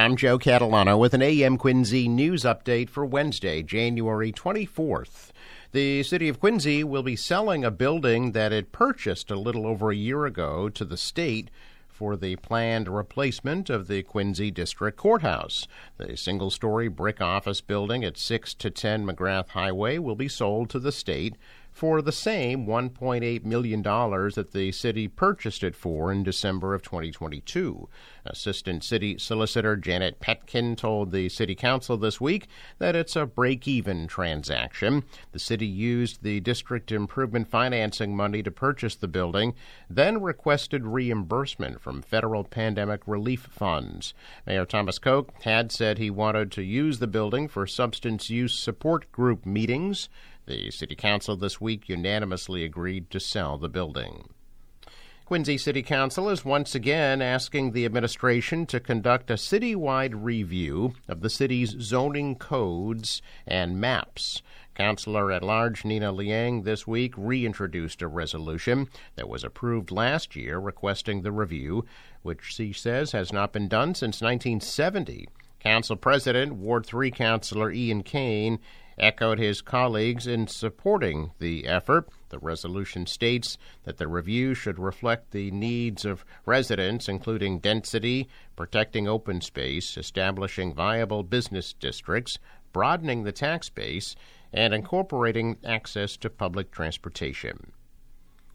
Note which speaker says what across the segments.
Speaker 1: I'm Joe Catalano with an AM Quincy news update for Wednesday, January 24th. The city of Quincy will be selling a building that it purchased a little over a year ago to the state for the planned replacement of the Quincy District Courthouse. The single story brick office building at 6 to 10 McGrath Highway will be sold to the state for the same $1.8 million that the city purchased it for in December of 2022. Assistant City Solicitor Janet Petkin told the City Council this week that it's a break even transaction. The city used the district improvement financing money to purchase the building, then requested reimbursement from federal pandemic relief funds. Mayor Thomas Koch had said he wanted to use the building for substance use support group meetings. The City Council this week unanimously agreed to sell the building. Quincy City Council is once again asking the administration to conduct a citywide review of the city's zoning codes and maps. Councilor at Large Nina Liang this week reintroduced a resolution that was approved last year requesting the review, which she says has not been done since 1970. Council President, Ward 3 Councilor Ian Cain, echoed his colleagues in supporting the effort. The resolution states that the review should reflect the needs of residents, including density, protecting open space, establishing viable business districts, broadening the tax base, and incorporating access to public transportation.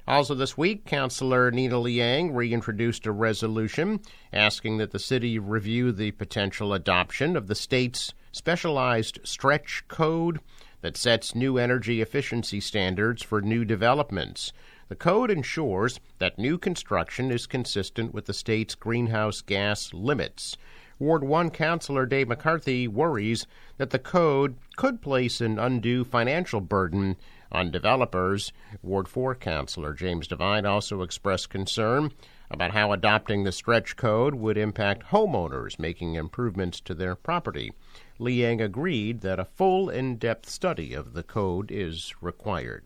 Speaker 1: Also, this week, Councilor Nina Liang reintroduced a resolution asking that the city review the potential adoption of the state's specialized stretch code that sets new energy efficiency standards for new developments. The code ensures that new construction is consistent with the state's greenhouse gas limits. Ward 1 Councilor Dave McCarthy worries that the code could place an undue financial burden on developers. Ward 4 Councilor James Devine also expressed concern about how adopting the stretch code would impact homeowners making improvements to their property. Liang agreed that a full in depth study of the code is required.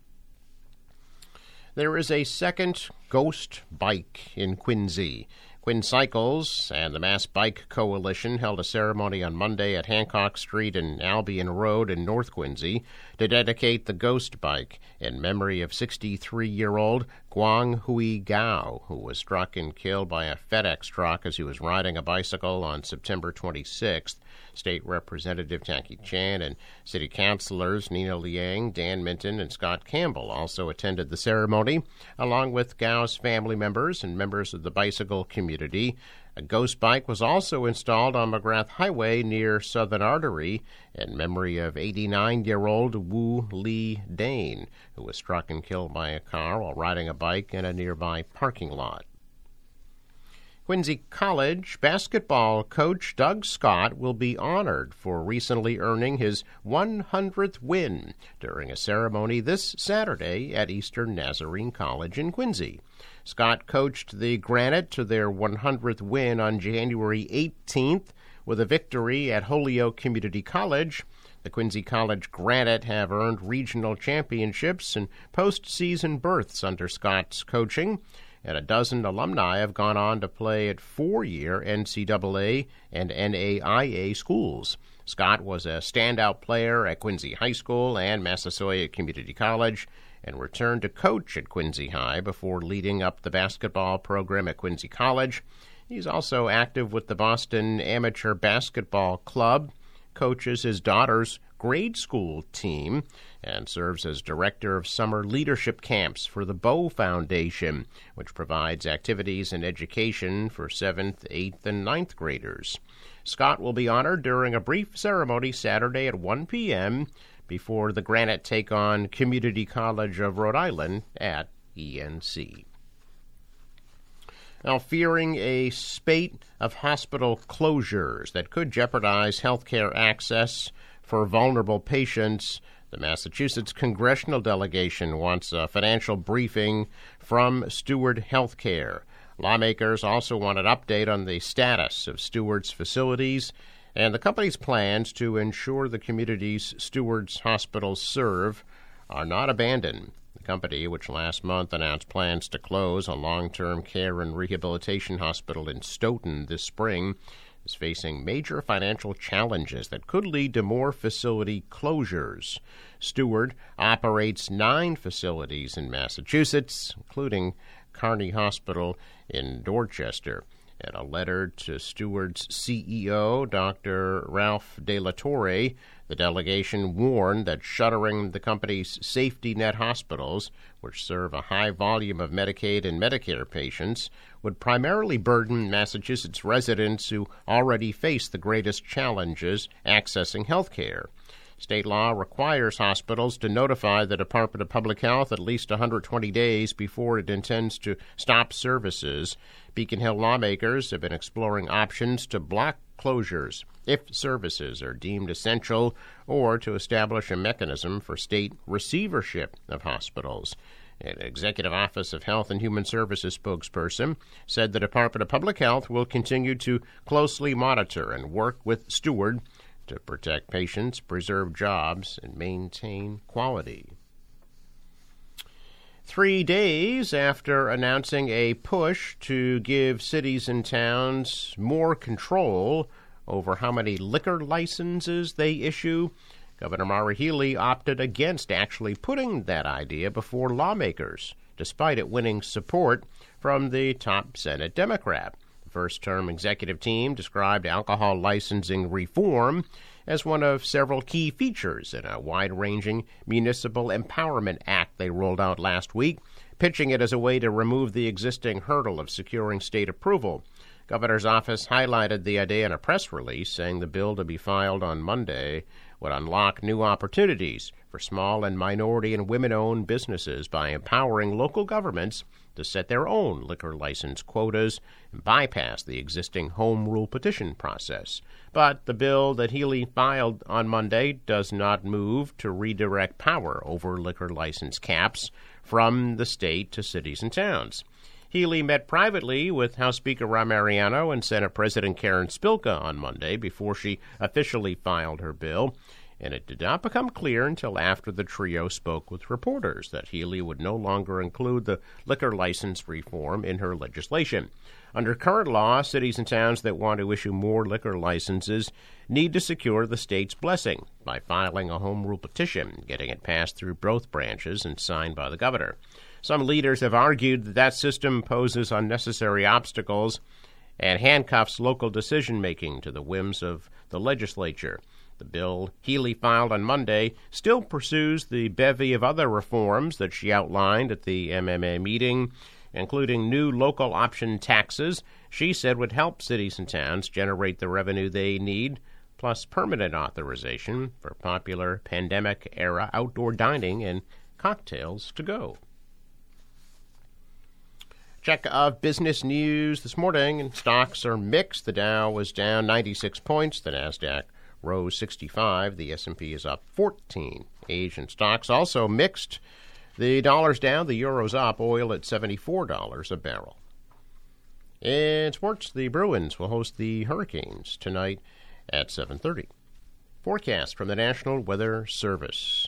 Speaker 1: There is a second ghost bike in Quincy. Quinn Cycles and the Mass Bike Coalition held a ceremony on Monday at Hancock Street and Albion Road in North Quincy to dedicate the Ghost Bike in memory of 63 year old Guang Hui Gao, who was struck and killed by a FedEx truck as he was riding a bicycle on September 26th. State Representative Tackey Chan and City Councilors Nina Liang, Dan Minton, and Scott Campbell also attended the ceremony, along with Gao's family members and members of the bicycle community. A ghost bike was also installed on McGrath Highway near Southern Artery in memory of 89 year old Wu Li Dane, who was struck and killed by a car while riding a bike in a nearby parking lot. Quincy College basketball coach Doug Scott will be honored for recently earning his 100th win during a ceremony this Saturday at Eastern Nazarene College in Quincy. Scott coached the Granite to their 100th win on January 18th with a victory at Holyoke Community College. The Quincy College Granite have earned regional championships and postseason berths under Scott's coaching and a dozen alumni have gone on to play at four year NCAA and NAIA schools. Scott was a standout player at Quincy High School and Massasoit Community College and returned to coach at Quincy High before leading up the basketball program at Quincy College. He's also active with the Boston Amateur Basketball Club, coaches his daughter's grade school team, and serves as director of summer leadership camps for the Bow Foundation, which provides activities and education for 7th, 8th, and 9th graders. Scott will be honored during a brief ceremony Saturday at 1 p.m. before the Granite take on Community College of Rhode Island at ENC. Now, fearing a spate of hospital closures that could jeopardize health care access for vulnerable patients, the Massachusetts congressional delegation wants a financial briefing from Steward Healthcare. Lawmakers also want an update on the status of Steward's facilities and the company's plans to ensure the communities Steward's hospitals serve are not abandoned. The company, which last month announced plans to close a long term care and rehabilitation hospital in Stoughton this spring, is facing major financial challenges that could lead to more facility closures. Steward operates nine facilities in Massachusetts, including Carney Hospital in Dorchester. In a letter to Steward's CEO, Dr. Ralph De La Torre, the delegation warned that shuttering the company's safety net hospitals, which serve a high volume of Medicaid and Medicare patients, would primarily burden Massachusetts residents who already face the greatest challenges accessing health care. State law requires hospitals to notify the Department of Public Health at least 120 days before it intends to stop services. Beacon Hill lawmakers have been exploring options to block closures if services are deemed essential or to establish a mechanism for state receivership of hospitals. An Executive Office of Health and Human Services spokesperson said the Department of Public Health will continue to closely monitor and work with Steward to protect patients, preserve jobs, and maintain quality. Three days after announcing a push to give cities and towns more control over how many liquor licenses they issue, Governor Maura Healey opted against actually putting that idea before lawmakers, despite it winning support from the top Senate Democrat. First term executive team described alcohol licensing reform as one of several key features in a wide ranging Municipal Empowerment Act they rolled out last week, pitching it as a way to remove the existing hurdle of securing state approval. Governor's office highlighted the idea in a press release, saying the bill to be filed on Monday would unlock new opportunities for small and minority and women owned businesses by empowering local governments to set their own liquor license quotas and bypass the existing home rule petition process. But the bill that Healey filed on Monday does not move to redirect power over liquor license caps from the state to cities and towns. Healey met privately with House Speaker Ron Mariano and Senate President Karen Spilka on Monday before she officially filed her bill and it did not become clear until after the trio spoke with reporters that Healey would no longer include the liquor license reform in her legislation. Under current law, cities and towns that want to issue more liquor licenses need to secure the state's blessing by filing a home rule petition, getting it passed through both branches and signed by the governor. Some leaders have argued that that system poses unnecessary obstacles and handcuffs local decision making to the whims of the legislature. The bill Healey filed on Monday still pursues the bevy of other reforms that she outlined at the MMA meeting, including new local option taxes she said would help cities and towns generate the revenue they need, plus permanent authorization for popular pandemic era outdoor dining and cocktails to go. Check of business news this morning, and stocks are mixed. The Dow was down 96 points. The Nasdaq rose 65. The S&P is up 14. Asian stocks also mixed. The dollar's down, the euro's up. Oil at $74 a barrel. In sports, the Bruins will host the Hurricanes tonight at 7:30. Forecast from the National Weather Service.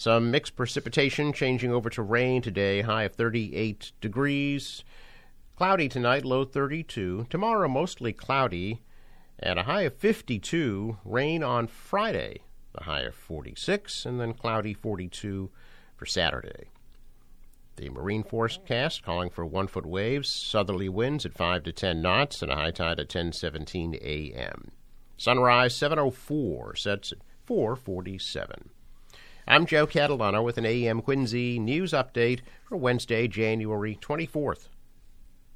Speaker 1: Some mixed precipitation changing over to rain today, high of 38 degrees. Cloudy tonight, low 32. Tomorrow, mostly cloudy, at a high of 52. Rain on Friday, the high of 46, and then cloudy 42 for Saturday. The marine forecast calling for one foot waves, southerly winds at 5 to 10 knots, and a high tide at 10:17 a.m. Sunrise 7:04 sets at 4:47. I'm Joe Catalano with an AM Quincy news update for Wednesday, January 24th.